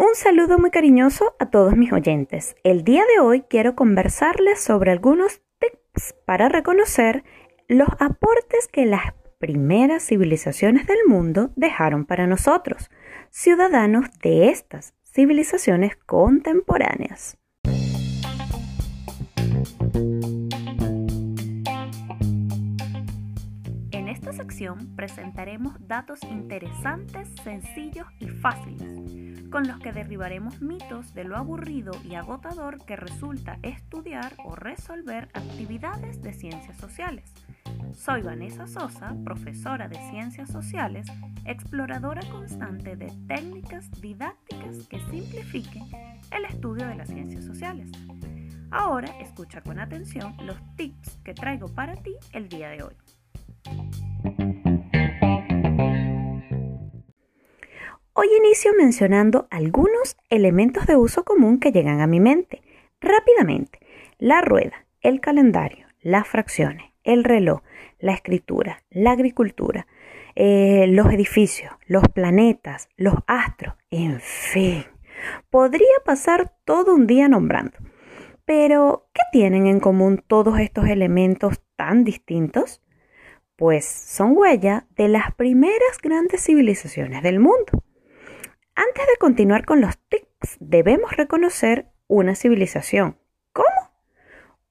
Un saludo muy cariñoso a todos mis oyentes. El día de hoy quiero conversarles sobre algunos tips para reconocer los aportes que las primeras civilizaciones del mundo dejaron para nosotros, ciudadanos de estas civilizaciones contemporáneas. En esta sección presentaremos datos interesantes, sencillos y fáciles, con los que derribaremos mitos de lo aburrido y agotador que resulta estudiar o resolver actividades de ciencias sociales. Soy Vanessa Sosa, profesora de Ciencias Sociales, exploradora constante de técnicas didácticas que simplifiquen el estudio de las ciencias sociales. Ahora escucha con atención los tips que traigo para ti el día de hoy. Hoy inicio mencionando algunos elementos de uso común que llegan a mi mente. Rápidamente, la rueda, el calendario, las fracciones, el reloj, la escritura, la agricultura, eh, los edificios, los planetas, los astros, en fin. Podría pasar todo un día nombrando. Pero, ¿qué tienen en común todos estos elementos tan distintos? Pues son huella de las primeras grandes civilizaciones del mundo. Antes de continuar con los tips, debemos reconocer una civilización. ¿Cómo?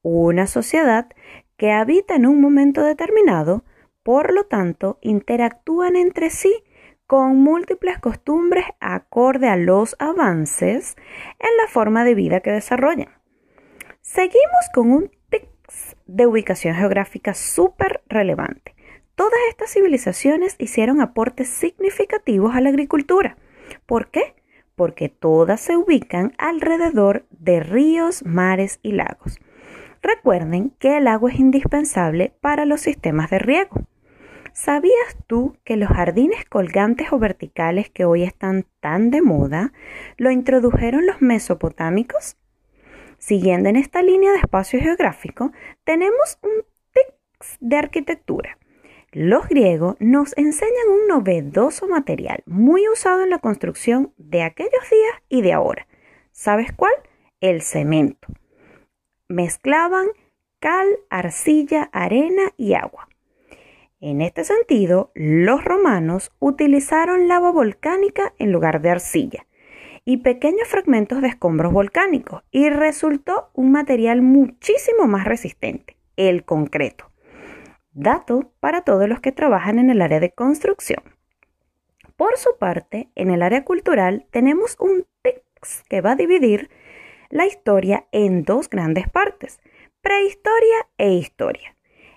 Una sociedad que habita en un momento determinado, por lo tanto, interactúan entre sí con múltiples costumbres acorde a los avances en la forma de vida que desarrollan. Seguimos con un tips de ubicación geográfica súper relevante. Todas estas civilizaciones hicieron aportes significativos a la agricultura. ¿Por qué? Porque todas se ubican alrededor de ríos, mares y lagos. Recuerden que el agua es indispensable para los sistemas de riego. ¿Sabías tú que los jardines colgantes o verticales que hoy están tan de moda lo introdujeron los mesopotámicos? Siguiendo en esta línea de espacio geográfico, tenemos un tips de arquitectura. Los griegos nos enseñan un novedoso material muy usado en la construcción de aquellos días y de ahora. ¿Sabes cuál? El cemento mezclaban cal, arcilla, arena y agua. En este sentido, los romanos utilizaron lava volcánica en lugar de arcilla y pequeños fragmentos de escombros volcánicos y resultó un material muchísimo más resistente, el concreto. Dato para todos los que trabajan en el área de construcción. Por su parte, en el área cultural tenemos un text que va a dividir la historia en dos grandes partes, prehistoria e historia.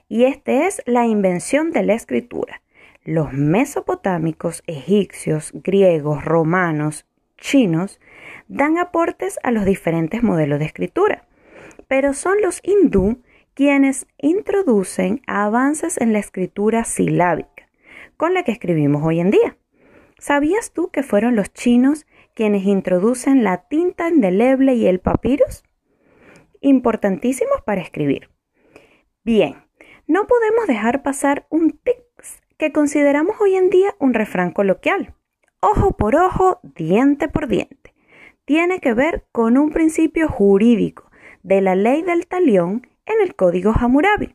Y esta es la invención de la escritura. Los mesopotámicos, egipcios, griegos, romanos, chinos dan aportes a los diferentes modelos de escritura, pero son los hindú quienes introducen avances en la escritura silábica, con la que escribimos hoy en día. ¿Sabías tú que fueron los chinos quienes introducen la tinta indeleble y el papyrus? Importantísimos para escribir. Bien, no podemos dejar pasar un tics que consideramos hoy en día un refrán coloquial. Ojo por ojo, diente por diente. Tiene que ver con un principio jurídico de la ley del talión en el Código Hammurabi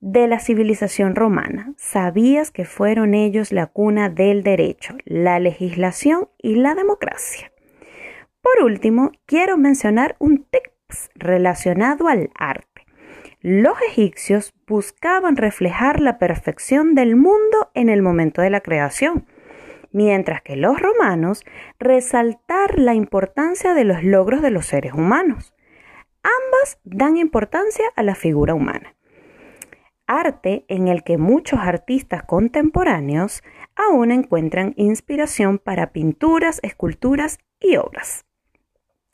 de la civilización romana. ¿Sabías que fueron ellos la cuna del derecho, la legislación y la democracia? Por último, quiero mencionar un tips relacionado al arte. Los egipcios buscaban reflejar la perfección del mundo en el momento de la creación, mientras que los romanos resaltar la importancia de los logros de los seres humanos. Ambas dan importancia a la figura humana arte en el que muchos artistas contemporáneos aún encuentran inspiración para pinturas, esculturas y obras.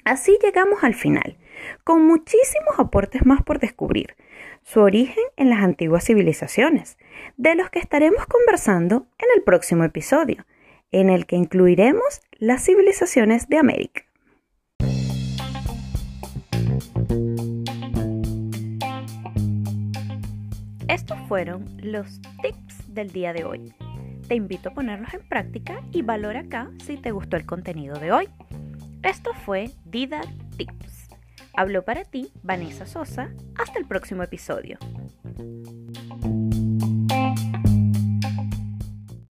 Así llegamos al final, con muchísimos aportes más por descubrir, su origen en las antiguas civilizaciones, de los que estaremos conversando en el próximo episodio, en el que incluiremos las civilizaciones de América. Estos fueron los tips del día de hoy. Te invito a ponerlos en práctica y valora acá si te gustó el contenido de hoy. Esto fue Dida Tips. Habló para ti Vanessa Sosa. Hasta el próximo episodio.